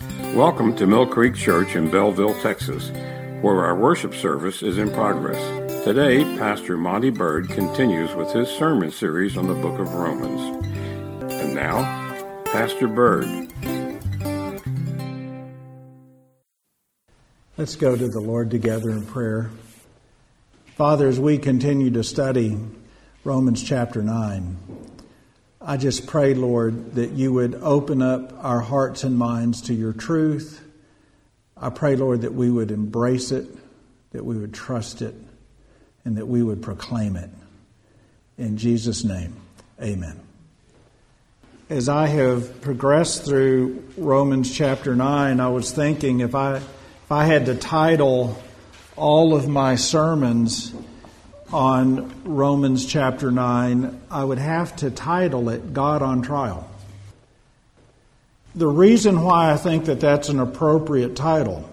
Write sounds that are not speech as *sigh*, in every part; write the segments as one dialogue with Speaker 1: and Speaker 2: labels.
Speaker 1: Welcome to Mill Creek Church in Bellville, Texas, where our worship service is in progress. Today, Pastor Monty Bird continues with his sermon series on the book of Romans. And now, Pastor Bird.
Speaker 2: Let's go to the Lord together in prayer. Father, as we continue to study Romans chapter 9, I just pray, Lord, that you would open up our hearts and minds to your truth. I pray, Lord, that we would embrace it, that we would trust it, and that we would proclaim it. In Jesus' name, amen. As I have progressed through Romans chapter 9, I was thinking if I, if I had to title all of my sermons, on Romans chapter 9, I would have to title it God on Trial. The reason why I think that that's an appropriate title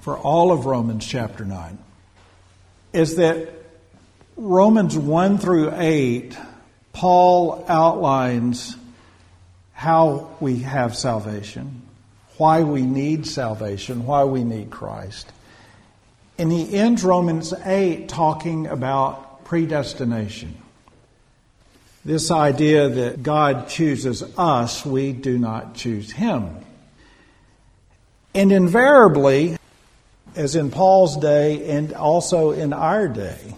Speaker 2: for all of Romans chapter 9 is that Romans 1 through 8, Paul outlines how we have salvation, why we need salvation, why we need Christ. And he ends Romans 8 talking about predestination. This idea that God chooses us, we do not choose him. And invariably, as in Paul's day and also in our day,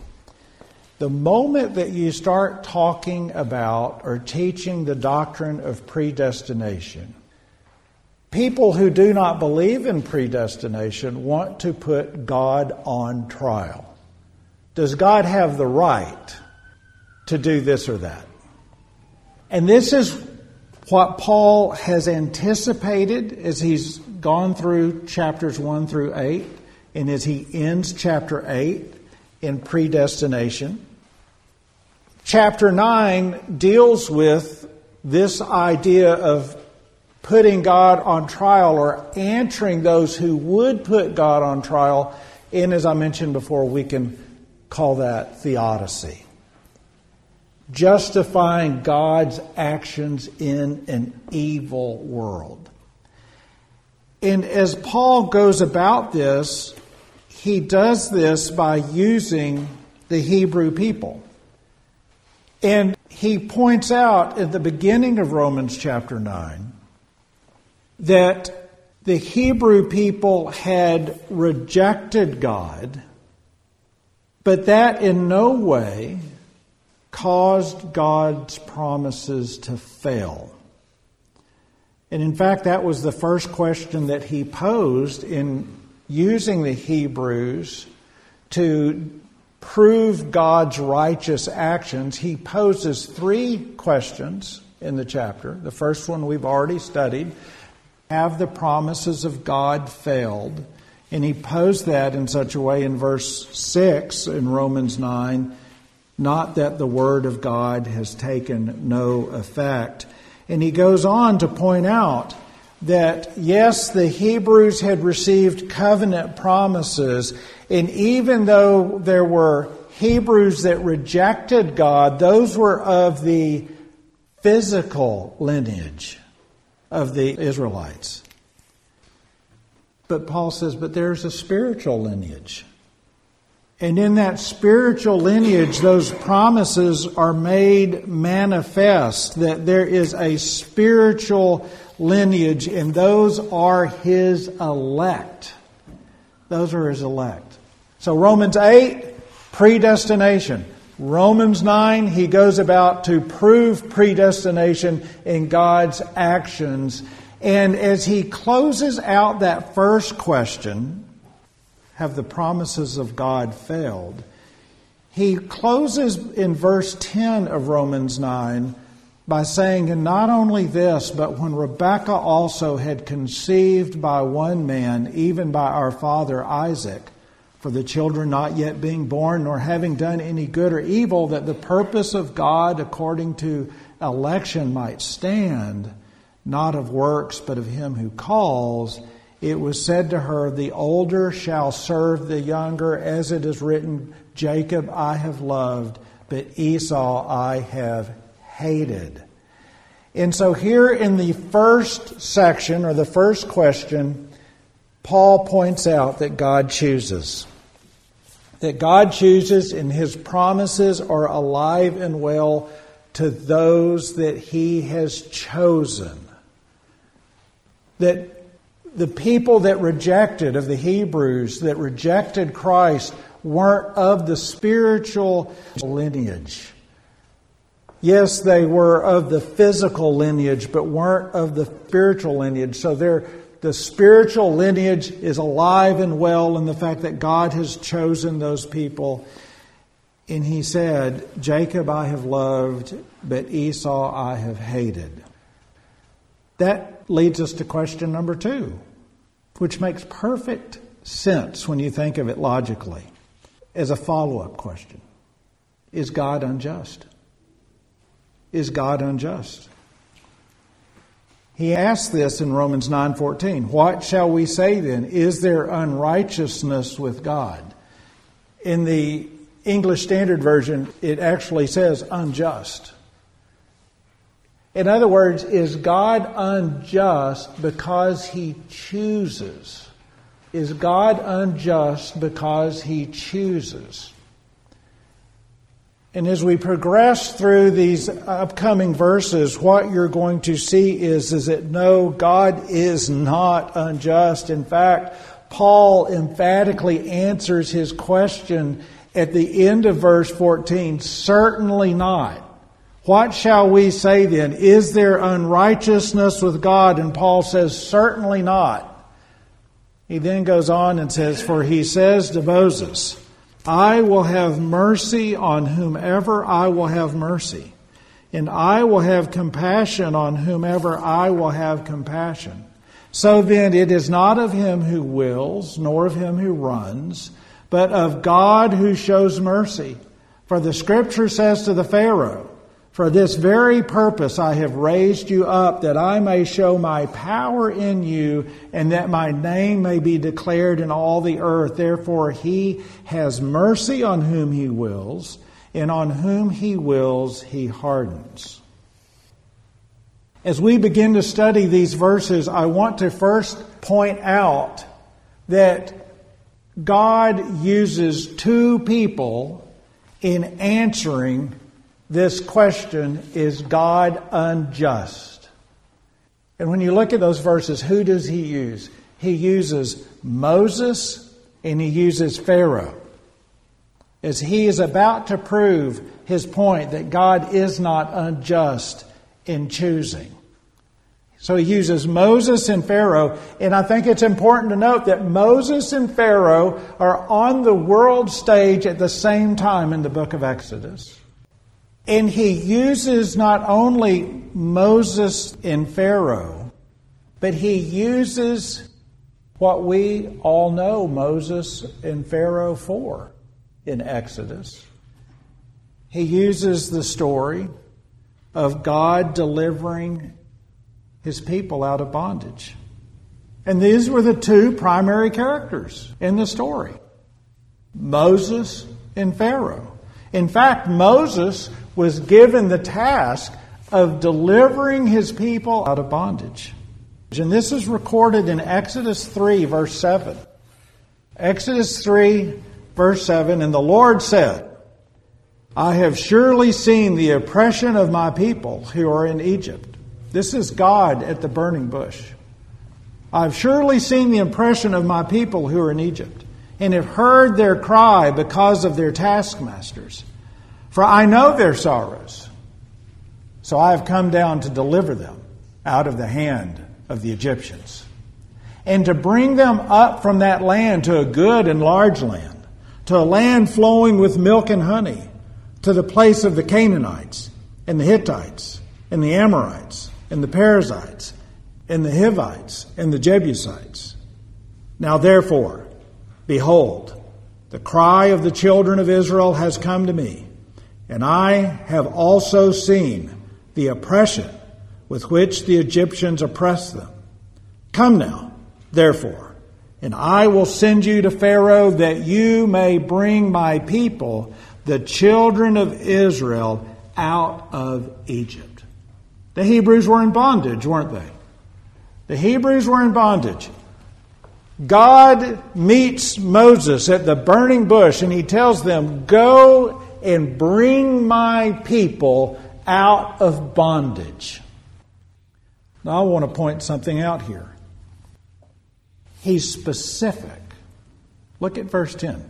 Speaker 2: the moment that you start talking about or teaching the doctrine of predestination, People who do not believe in predestination want to put God on trial. Does God have the right to do this or that? And this is what Paul has anticipated as he's gone through chapters 1 through 8 and as he ends chapter 8 in predestination. Chapter 9 deals with this idea of putting God on trial or answering those who would put God on trial. And as I mentioned before, we can call that theodicy. Justifying God's actions in an evil world. And as Paul goes about this, he does this by using the Hebrew people. And he points out at the beginning of Romans chapter 9 that the Hebrew people had rejected God, but that in no way caused God's promises to fail. And in fact, that was the first question that he posed in using the Hebrews to prove God's righteous actions. He poses three questions in the chapter. The first one we've already studied have the promises of God failed? And he posed that in such a way in verse 6 in Romans 9 not that the word of God has taken no effect. And he goes on to point out that yes, the Hebrews had received covenant promises, and even though there were Hebrews that rejected God, those were of the physical lineage of the Israelites. But Paul says, but there's a spiritual lineage. And in that spiritual lineage, those promises are made manifest that there is a spiritual lineage, and those are his elect. Those are his elect. So, Romans 8, predestination. Romans 9, he goes about to prove predestination in God's actions. And as he closes out that first question, have the promises of God failed? He closes in verse 10 of Romans 9 by saying, And not only this, but when Rebekah also had conceived by one man, even by our father Isaac, for the children not yet being born, nor having done any good or evil, that the purpose of God according to election might stand, not of works, but of him who calls, it was said to her, The older shall serve the younger, as it is written, Jacob I have loved, but Esau I have hated. And so, here in the first section, or the first question, Paul points out that God chooses. That God chooses, and his promises are alive and well to those that he has chosen. That the people that rejected, of the Hebrews, that rejected Christ, weren't of the spiritual lineage. Yes, they were of the physical lineage, but weren't of the spiritual lineage. So the spiritual lineage is alive and well in the fact that God has chosen those people. And he said, Jacob I have loved, but Esau I have hated. That leads us to question number two which makes perfect sense when you think of it logically, as a follow up question Is God unjust? Is God unjust? He asks this in Romans 9:14. What shall we say then? Is there unrighteousness with God? In the English Standard Version, it actually says unjust. In other words, is God unjust because he chooses? Is God unjust because he chooses? And as we progress through these upcoming verses, what you're going to see is, is that no, God is not unjust. In fact, Paul emphatically answers his question at the end of verse 14 certainly not. What shall we say then? Is there unrighteousness with God? And Paul says, Certainly not. He then goes on and says, For he says to Moses, I will have mercy on whomever I will have mercy, and I will have compassion on whomever I will have compassion. So then it is not of him who wills, nor of him who runs, but of God who shows mercy. For the scripture says to the Pharaoh, for this very purpose I have raised you up, that I may show my power in you, and that my name may be declared in all the earth. Therefore, he has mercy on whom he wills, and on whom he wills, he hardens. As we begin to study these verses, I want to first point out that God uses two people in answering this question is God unjust? And when you look at those verses, who does he use? He uses Moses and he uses Pharaoh. As he is about to prove his point that God is not unjust in choosing. So he uses Moses and Pharaoh, and I think it's important to note that Moses and Pharaoh are on the world stage at the same time in the book of Exodus. And he uses not only Moses and Pharaoh, but he uses what we all know Moses and Pharaoh for in Exodus. He uses the story of God delivering his people out of bondage. And these were the two primary characters in the story Moses and Pharaoh. In fact, Moses was given the task of delivering his people out of bondage. And this is recorded in Exodus 3, verse 7. Exodus 3, verse 7 And the Lord said, I have surely seen the oppression of my people who are in Egypt. This is God at the burning bush. I've surely seen the oppression of my people who are in Egypt, and have heard their cry because of their taskmasters. For I know their sorrows. So I have come down to deliver them out of the hand of the Egyptians, and to bring them up from that land to a good and large land, to a land flowing with milk and honey, to the place of the Canaanites, and the Hittites, and the Amorites, and the Perizzites, and the Hivites, and the Jebusites. Now therefore, behold, the cry of the children of Israel has come to me and I have also seen the oppression with which the Egyptians oppress them. Come now, therefore, and I will send you to Pharaoh that you may bring my people, the children of Israel, out of Egypt. The Hebrews were in bondage, weren't they? The Hebrews were in bondage. God meets Moses at the burning bush and he tells them, Go and bring my people out of bondage. Now, I want to point something out here. He's specific. Look at verse 10.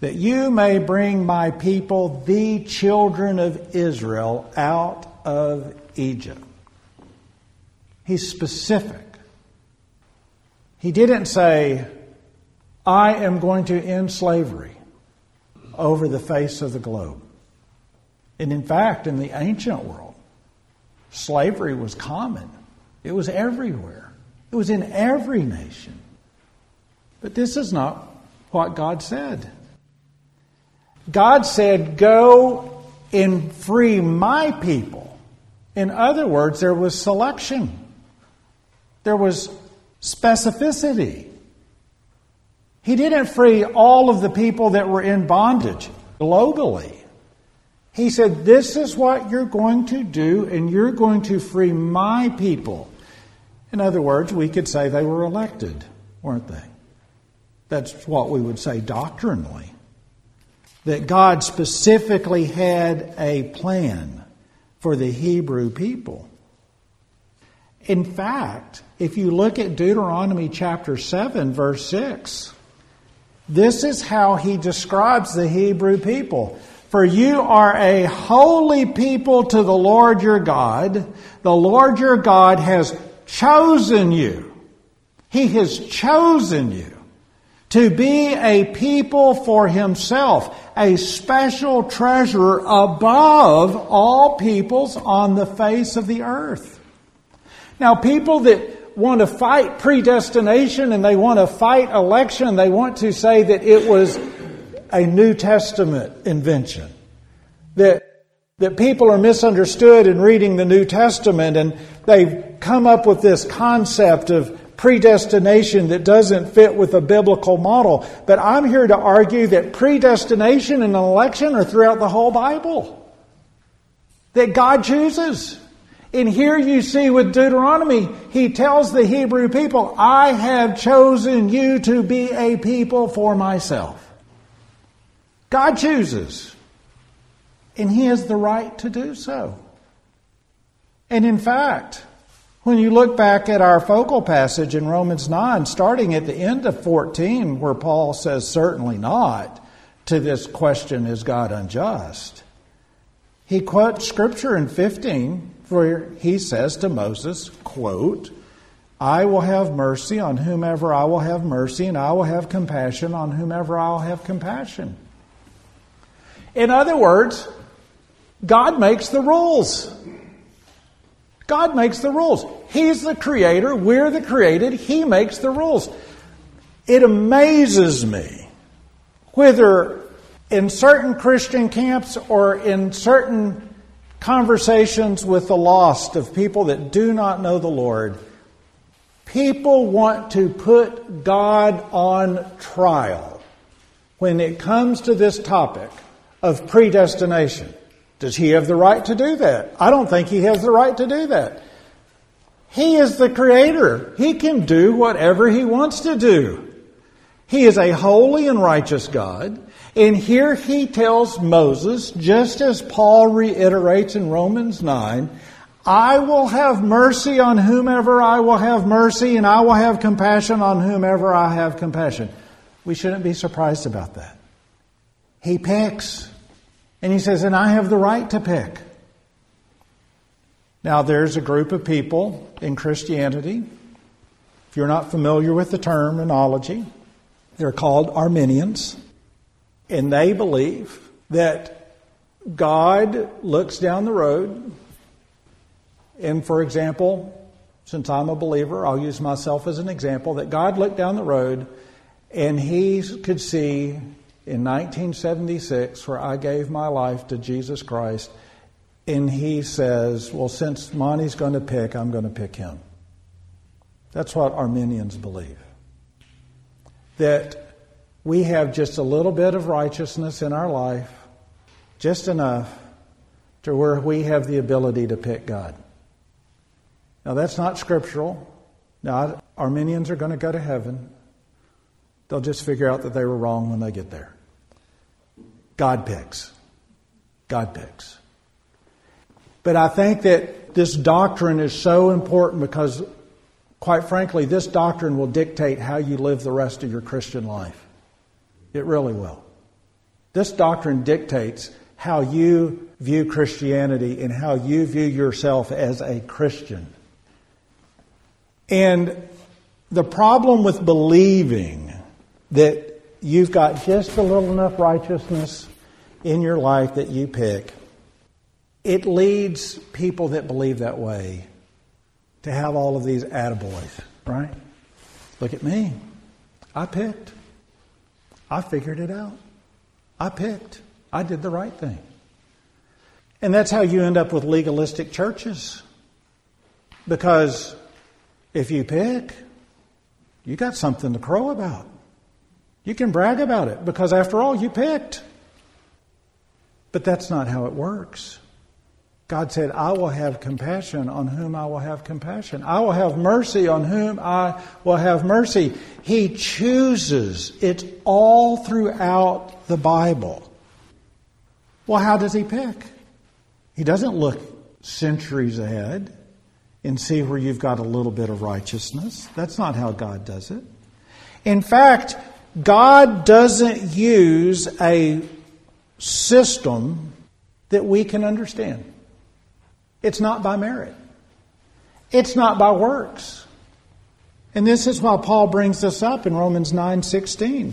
Speaker 2: That you may bring my people, the children of Israel, out of Egypt. He's specific. He didn't say, I am going to end slavery over the face of the globe. And in fact, in the ancient world, slavery was common, it was everywhere, it was in every nation. But this is not what God said. God said, Go and free my people. In other words, there was selection, there was specificity. He didn't free all of the people that were in bondage globally. He said, This is what you're going to do, and you're going to free my people. In other words, we could say they were elected, weren't they? That's what we would say doctrinally. That God specifically had a plan for the Hebrew people. In fact, if you look at Deuteronomy chapter 7, verse 6, this is how he describes the Hebrew people. For you are a holy people to the Lord your God. The Lord your God has chosen you. He has chosen you to be a people for himself, a special treasure above all peoples on the face of the earth. Now, people that want to fight predestination and they want to fight election, they want to say that it was a New Testament invention. That, that people are misunderstood in reading the New Testament and they've come up with this concept of predestination that doesn't fit with a biblical model. But I'm here to argue that predestination and election are throughout the whole Bible. That God chooses. And here you see with Deuteronomy, he tells the Hebrew people, I have chosen you to be a people for myself. God chooses. And he has the right to do so. And in fact, when you look back at our focal passage in Romans 9, starting at the end of 14, where Paul says, certainly not, to this question, is God unjust? He quotes scripture in 15 where he says to Moses, quote, I will have mercy on whomever I will have mercy, and I will have compassion on whomever I'll have compassion. In other words, God makes the rules. God makes the rules. He's the creator, we're the created, He makes the rules. It amazes me whether in certain Christian camps or in certain conversations with the lost of people that do not know the Lord, people want to put God on trial when it comes to this topic of predestination. Does he have the right to do that? I don't think he has the right to do that. He is the creator. He can do whatever he wants to do. He is a holy and righteous God. And here he tells Moses, just as Paul reiterates in Romans 9, I will have mercy on whomever I will have mercy, and I will have compassion on whomever I have compassion. We shouldn't be surprised about that. He picks. And he says, and I have the right to pick. Now, there's a group of people in Christianity, if you're not familiar with the terminology, they're called Arminians, and they believe that God looks down the road, and for example, since I'm a believer, I'll use myself as an example, that God looked down the road and he could see in 1976 where I gave my life to Jesus Christ, and he says, Well, since Monty's going to pick, I'm going to pick him. That's what Arminians believe. That we have just a little bit of righteousness in our life, just enough to where we have the ability to pick God. Now, that's not scriptural. Now, Arminians are going to go to heaven. They'll just figure out that they were wrong when they get there. God picks. God picks. But I think that this doctrine is so important because, quite frankly, this doctrine will dictate how you live the rest of your Christian life. It really will. This doctrine dictates how you view Christianity and how you view yourself as a Christian. And the problem with believing that you've got just a little enough righteousness in your life that you pick, it leads people that believe that way to have all of these attaboys, right? Look at me. I picked. I figured it out. I picked. I did the right thing. And that's how you end up with legalistic churches. Because if you pick, you got something to crow about. You can brag about it because after all, you picked. But that's not how it works. God said, I will have compassion on whom I will have compassion. I will have mercy on whom I will have mercy. He chooses. It's all throughout the Bible. Well, how does he pick? He doesn't look centuries ahead and see where you've got a little bit of righteousness. That's not how God does it. In fact, God doesn't use a system that we can understand. It's not by merit. It's not by works. And this is why Paul brings this up in Romans 9:16.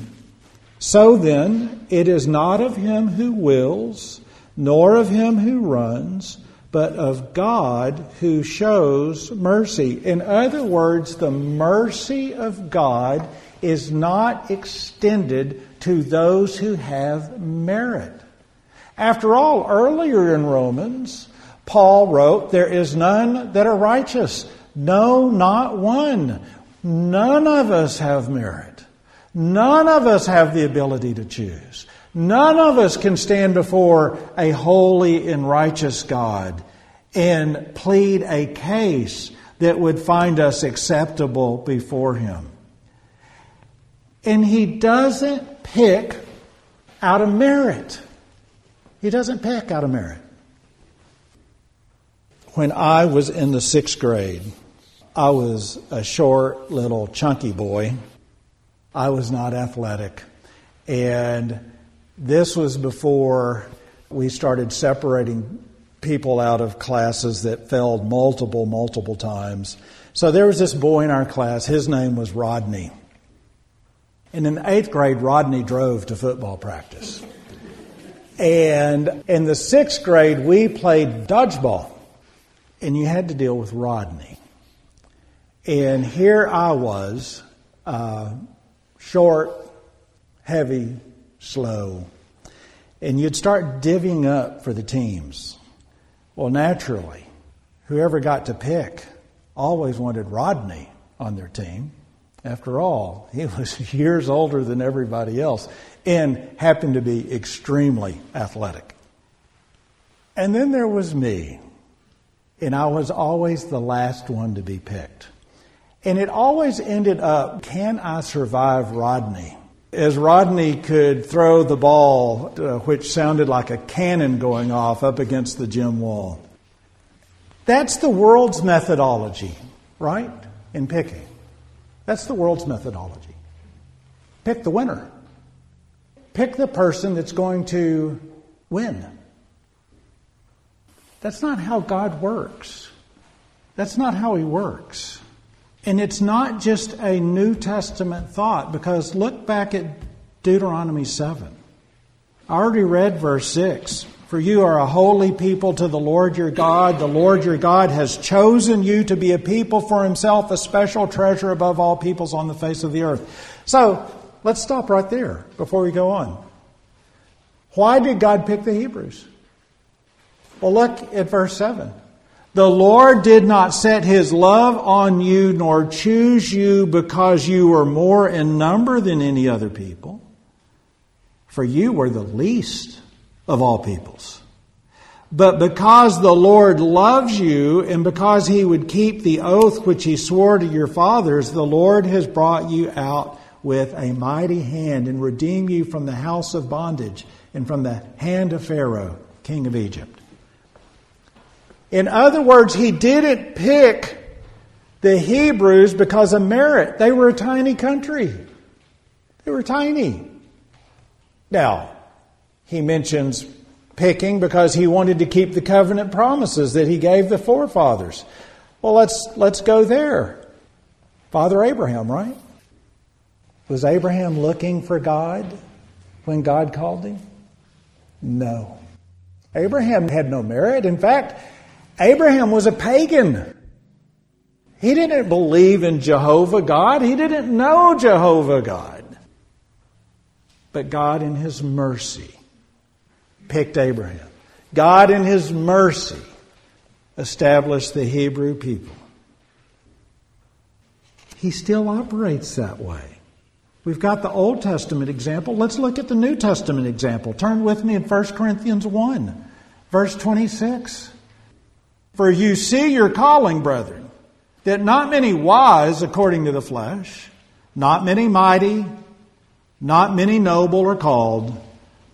Speaker 2: So then, it is not of him who wills, nor of him who runs, but of God who shows mercy. In other words, the mercy of God is not extended to those who have merit. After all, earlier in Romans, Paul wrote, There is none that are righteous, no, not one. None of us have merit. None of us have the ability to choose. None of us can stand before a holy and righteous God and plead a case that would find us acceptable before Him. And He doesn't pick out of merit. He doesn't pick out of merit. When I was in the sixth grade, I was a short, little, chunky boy I was not athletic. And this was before we started separating people out of classes that failed multiple, multiple times. So there was this boy in our class, his name was Rodney. And in the eighth grade, Rodney drove to football practice. And in the sixth grade, we played dodgeball. And you had to deal with Rodney. And here I was, uh, short, heavy, slow. And you'd start divvying up for the teams. Well, naturally, whoever got to pick always wanted Rodney on their team. After all, he *laughs* was years older than everybody else and happened to be extremely athletic. And then there was me, and I was always the last one to be picked. And it always ended up can I survive Rodney? As Rodney could throw the ball, uh, which sounded like a cannon going off up against the gym wall. That's the world's methodology, right? In picking. That's the world's methodology. Pick the winner. Pick the person that's going to win. That's not how God works. That's not how He works. And it's not just a New Testament thought, because look back at Deuteronomy 7. I already read verse 6. For you are a holy people to the Lord your God. The Lord your God has chosen you to be a people for himself, a special treasure above all peoples on the face of the earth. So, let's stop right there before we go on. Why did God pick the Hebrews? Well, look at verse 7. The Lord did not set his love on you nor choose you because you were more in number than any other people, for you were the least of all peoples. But because the Lord loves you and because he would keep the oath which he swore to your fathers, the Lord has brought you out with a mighty hand and redeemed you from the house of bondage and from the hand of Pharaoh, king of Egypt. In other words, he didn't pick the Hebrews because of merit. They were a tiny country. They were tiny. Now, he mentions picking because he wanted to keep the covenant promises that he gave the forefathers. Well, let's, let's go there. Father Abraham, right? Was Abraham looking for God when God called him? No. Abraham had no merit. In fact, Abraham was a pagan. He didn't believe in Jehovah God. He didn't know Jehovah God. But God, in His mercy, picked Abraham. God, in His mercy, established the Hebrew people. He still operates that way. We've got the Old Testament example. Let's look at the New Testament example. Turn with me in 1 Corinthians 1, verse 26. For you see your calling, brethren, that not many wise according to the flesh, not many mighty, not many noble are called,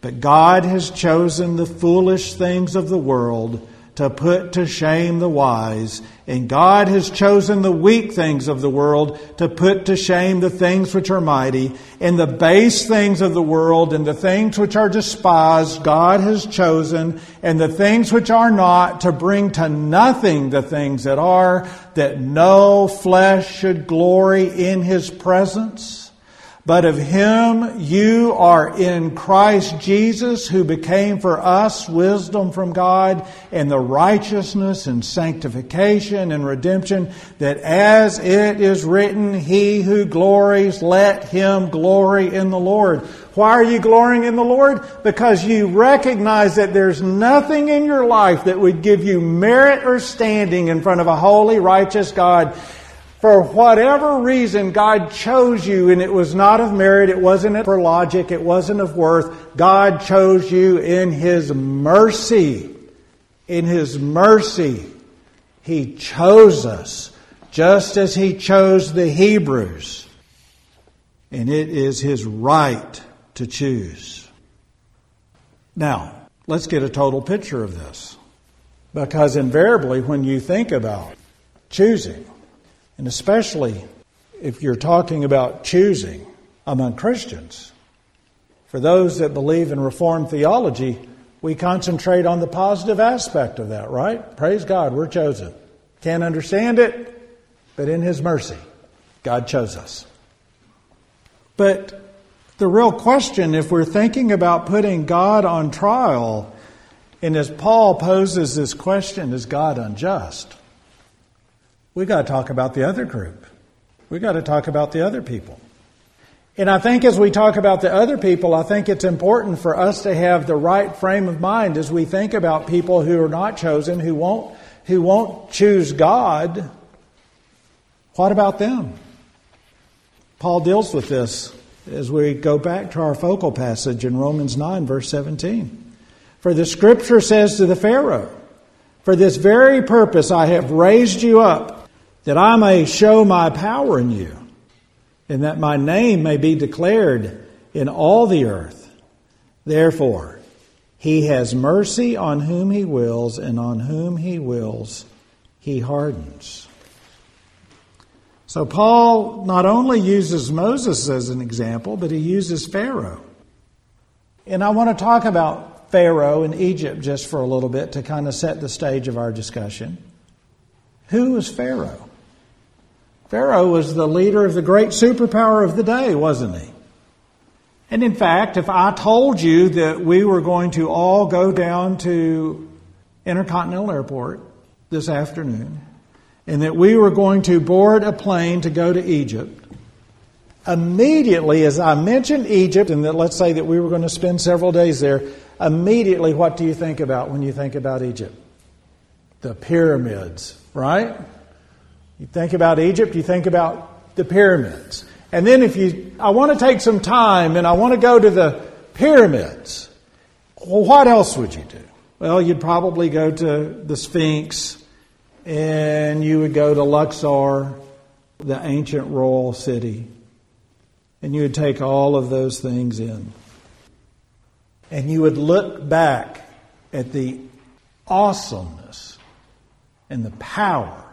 Speaker 2: but God has chosen the foolish things of the world to put to shame the wise, and God has chosen the weak things of the world to put to shame the things which are mighty, and the base things of the world and the things which are despised God has chosen, and the things which are not to bring to nothing the things that are, that no flesh should glory in his presence. But of him you are in Christ Jesus, who became for us wisdom from God and the righteousness and sanctification and redemption, that as it is written, he who glories, let him glory in the Lord. Why are you glorying in the Lord? Because you recognize that there's nothing in your life that would give you merit or standing in front of a holy, righteous God for whatever reason, God chose you, and it was not of merit, it wasn't for logic, it wasn't of worth. God chose you in His mercy. In His mercy, He chose us, just as He chose the Hebrews. And it is His right to choose. Now, let's get a total picture of this. Because invariably, when you think about choosing, and especially if you're talking about choosing among Christians. For those that believe in Reformed theology, we concentrate on the positive aspect of that, right? Praise God, we're chosen. Can't understand it, but in His mercy, God chose us. But the real question, if we're thinking about putting God on trial, and as Paul poses this question, is God unjust? We got to talk about the other group. We got to talk about the other people. And I think as we talk about the other people, I think it's important for us to have the right frame of mind as we think about people who are not chosen, who won't, who won't choose God. What about them? Paul deals with this as we go back to our focal passage in Romans 9, verse 17. For the scripture says to the Pharaoh, For this very purpose I have raised you up that I may show my power in you, and that my name may be declared in all the earth. Therefore, he has mercy on whom he wills, and on whom he wills, he hardens. So, Paul not only uses Moses as an example, but he uses Pharaoh. And I want to talk about Pharaoh in Egypt just for a little bit to kind of set the stage of our discussion. Who was Pharaoh? Pharaoh was the leader of the great superpower of the day, wasn't he? And in fact, if I told you that we were going to all go down to Intercontinental Airport this afternoon and that we were going to board a plane to go to Egypt, immediately as I mentioned Egypt and that let's say that we were going to spend several days there, immediately what do you think about when you think about Egypt? The pyramids, right? You think about Egypt, you think about the pyramids. And then if you, I want to take some time and I want to go to the pyramids, well, what else would you do? Well, you'd probably go to the Sphinx and you would go to Luxor, the ancient royal city, and you would take all of those things in. And you would look back at the awesomeness and the power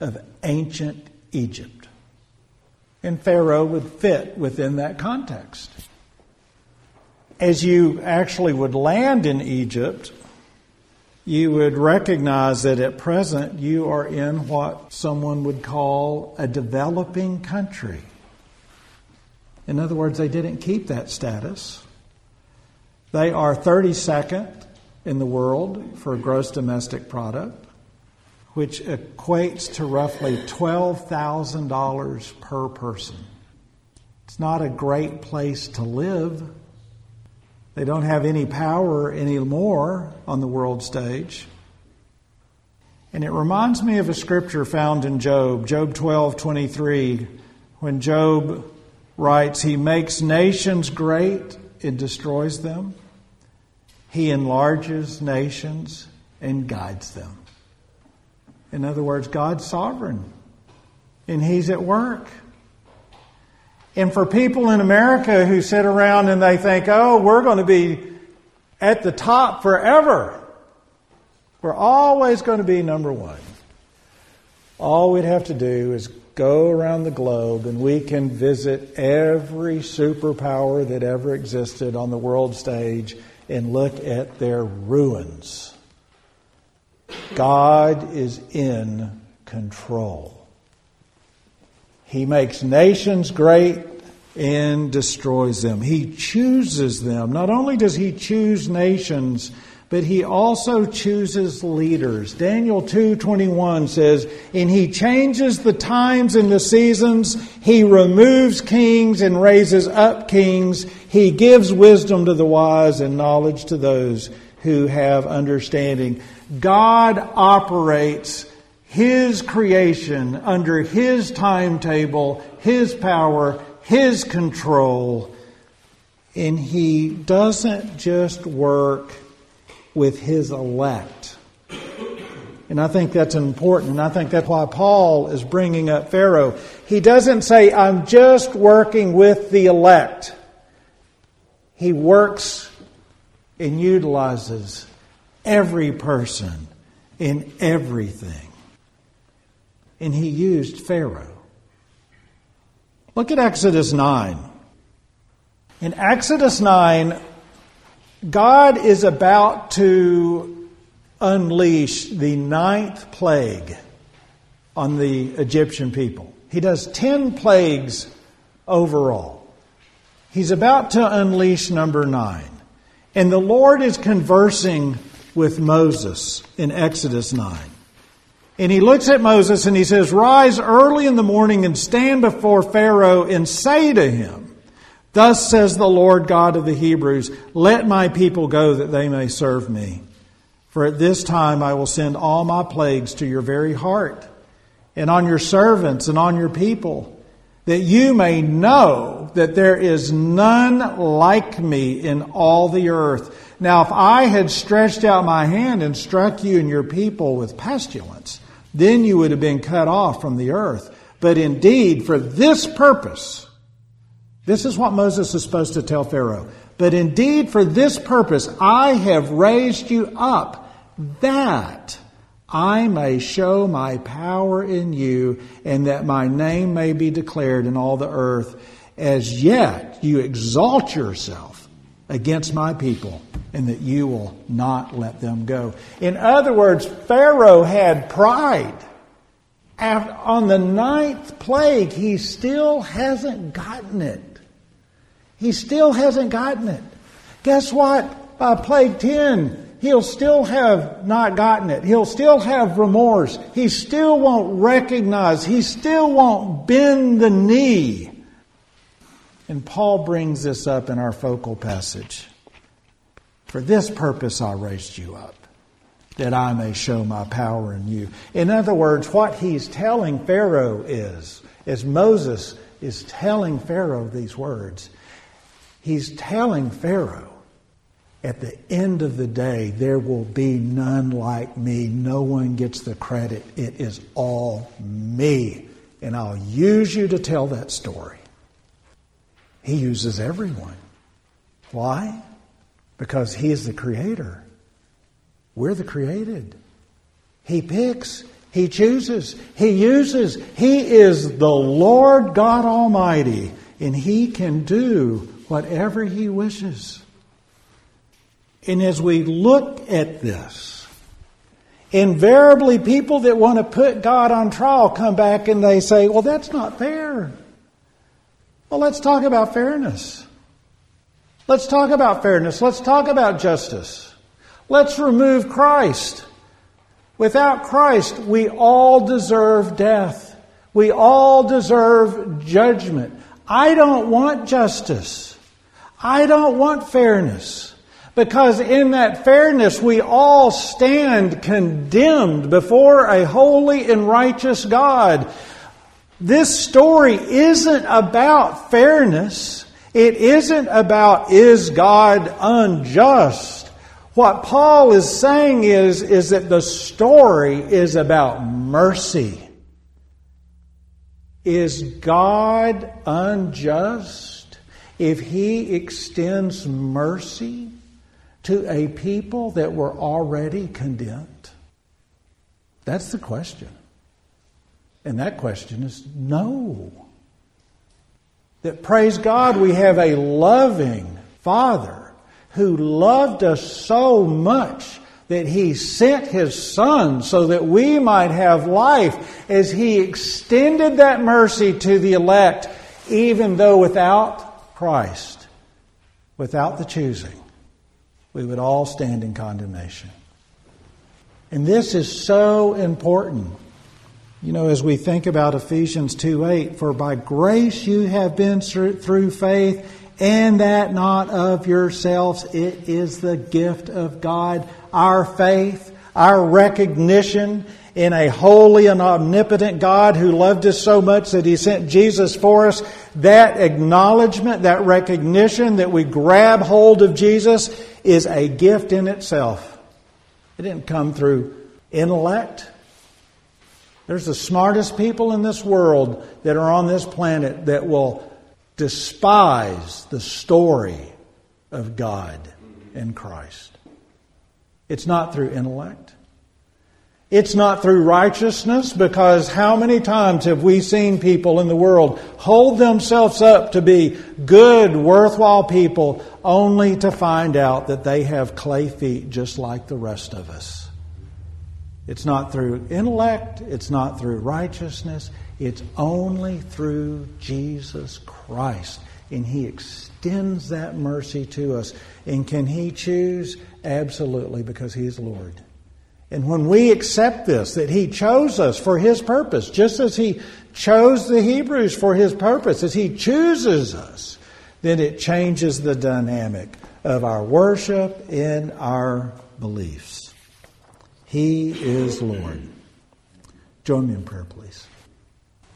Speaker 2: of ancient Egypt. And Pharaoh would fit within that context. As you actually would land in Egypt, you would recognize that at present you are in what someone would call a developing country. In other words, they didn't keep that status. They are 32nd in the world for gross domestic product, which equates to roughly $12,000 per person. It's not a great place to live. They don't have any power anymore on the world stage. And it reminds me of a scripture found in Job, Job 12 23, when Job writes, He makes nations great and destroys them, He enlarges nations and guides them. In other words, God's sovereign, and He's at work. And for people in America who sit around and they think, oh, we're going to be at the top forever, we're always going to be number one. All we'd have to do is go around the globe and we can visit every superpower that ever existed on the world stage and look at their ruins. God is in control. He makes nations great and destroys them. He chooses them. Not only does he choose nations, but he also chooses leaders. Daniel 2:21 says, "And he changes the times and the seasons, he removes kings and raises up kings, he gives wisdom to the wise and knowledge to those who have understanding." God operates his creation under His timetable, His power, His control. And He doesn't just work with His elect. And I think that's important. And I think that's why Paul is bringing up Pharaoh. He doesn't say, I'm just working with the elect. He works and utilizes every person in everything and he used Pharaoh. Look at Exodus 9. In Exodus 9, God is about to unleash the ninth plague on the Egyptian people. He does 10 plagues overall. He's about to unleash number nine. And the Lord is conversing with Moses in Exodus 9. And he looks at Moses and he says, Rise early in the morning and stand before Pharaoh and say to him, Thus says the Lord God of the Hebrews, Let my people go that they may serve me. For at this time I will send all my plagues to your very heart, and on your servants and on your people, that you may know that there is none like me in all the earth. Now, if I had stretched out my hand and struck you and your people with pestilence, then you would have been cut off from the earth. But indeed, for this purpose, this is what Moses is supposed to tell Pharaoh. But indeed, for this purpose, I have raised you up that I may show my power in you and that my name may be declared in all the earth. As yet, you exalt yourself against my people and that you will not let them go. In other words, Pharaoh had pride. On the ninth plague, he still hasn't gotten it. He still hasn't gotten it. Guess what? By plague 10, he'll still have not gotten it. He'll still have remorse. He still won't recognize. He still won't bend the knee. And Paul brings this up in our focal passage. For this purpose I raised you up, that I may show my power in you. In other words, what he's telling Pharaoh is, as Moses is telling Pharaoh these words, he's telling Pharaoh at the end of the day, there will be none like me. No one gets the credit. It is all me. And I'll use you to tell that story. He uses everyone. Why? Because He is the creator. We're the created. He picks, He chooses, He uses. He is the Lord God Almighty, and He can do whatever He wishes. And as we look at this, invariably people that want to put God on trial come back and they say, well, that's not fair. Well, let's talk about fairness. Let's talk about fairness. Let's talk about justice. Let's remove Christ. Without Christ, we all deserve death. We all deserve judgment. I don't want justice. I don't want fairness. Because in that fairness, we all stand condemned before a holy and righteous God. This story isn't about fairness. It isn't about is God unjust. What Paul is saying is, is that the story is about mercy. Is God unjust if he extends mercy to a people that were already condemned? That's the question. And that question is no. That praise God, we have a loving Father who loved us so much that he sent his son so that we might have life as he extended that mercy to the elect, even though without Christ, without the choosing, we would all stand in condemnation. And this is so important. You know, as we think about Ephesians 2 8, for by grace you have been through faith, and that not of yourselves, it is the gift of God. Our faith, our recognition in a holy and omnipotent God who loved us so much that He sent Jesus for us, that acknowledgement, that recognition that we grab hold of Jesus is a gift in itself. It didn't come through intellect. There's the smartest people in this world that are on this planet that will despise the story of God in Christ. It's not through intellect. It's not through righteousness because how many times have we seen people in the world hold themselves up to be good, worthwhile people only to find out that they have clay feet just like the rest of us? It's not through intellect, it's not through righteousness, it's only through Jesus Christ. And He extends that mercy to us. And can He choose? Absolutely, because He is Lord. And when we accept this, that He chose us for His purpose, just as He chose the Hebrews for His purpose, as He chooses us, then it changes the dynamic of our worship and our beliefs. He is Lord. Join me in prayer, please.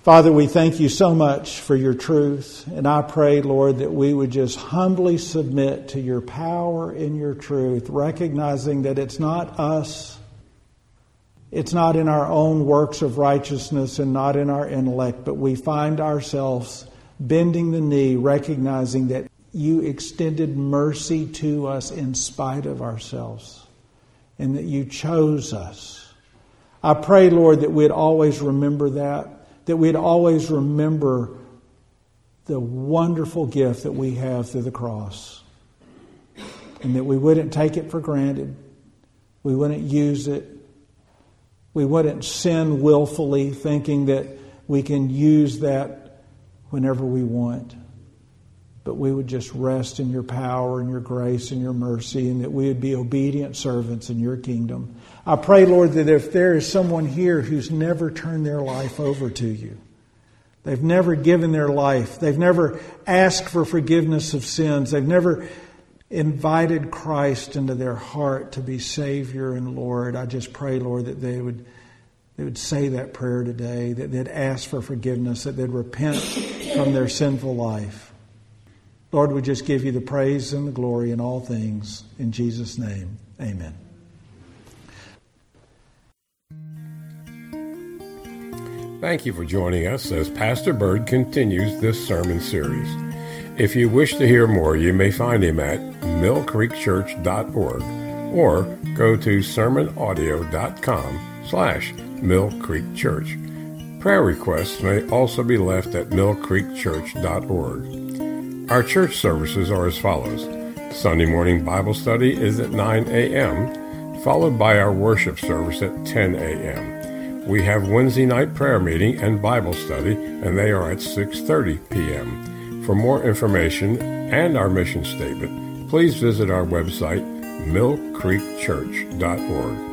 Speaker 2: Father, we thank you so much for your truth. And I pray, Lord, that we would just humbly submit to your power and your truth, recognizing that it's not us it's not in our own works of righteousness and not in our intellect, but we find ourselves bending the knee, recognizing that you extended mercy to us in spite of ourselves and that you chose us. I pray, Lord, that we'd always remember that, that we'd always remember the wonderful gift that we have through the cross, and that we wouldn't take it for granted, we wouldn't use it we wouldn't sin willfully, thinking that we can use that whenever we want. But we would just rest in your power and your grace and your mercy, and that we would be obedient servants in your kingdom. I pray, Lord, that if there is someone here who's never turned their life over to you, they've never given their life, they've never asked for forgiveness of sins, they've never invited Christ into their heart to be Savior and Lord, I just pray, Lord, that they would they would say that prayer today, that they'd ask for forgiveness, that they'd repent from their sinful life. Lord, we just give you the praise and the glory in all things. In Jesus' name, amen.
Speaker 1: Thank you for joining us as Pastor Bird continues this sermon series. If you wish to hear more, you may find him at millcreekchurch.org or go to sermonaudio.com slash millcreekchurch. Prayer requests may also be left at millcreekchurch.org. Our church services are as follows. Sunday morning Bible study is at 9 a.m., followed by our worship service at 10 a.m. We have Wednesday night prayer meeting and Bible study, and they are at 6:30 p.m. For more information and our mission statement, please visit our website millcreekchurch.org.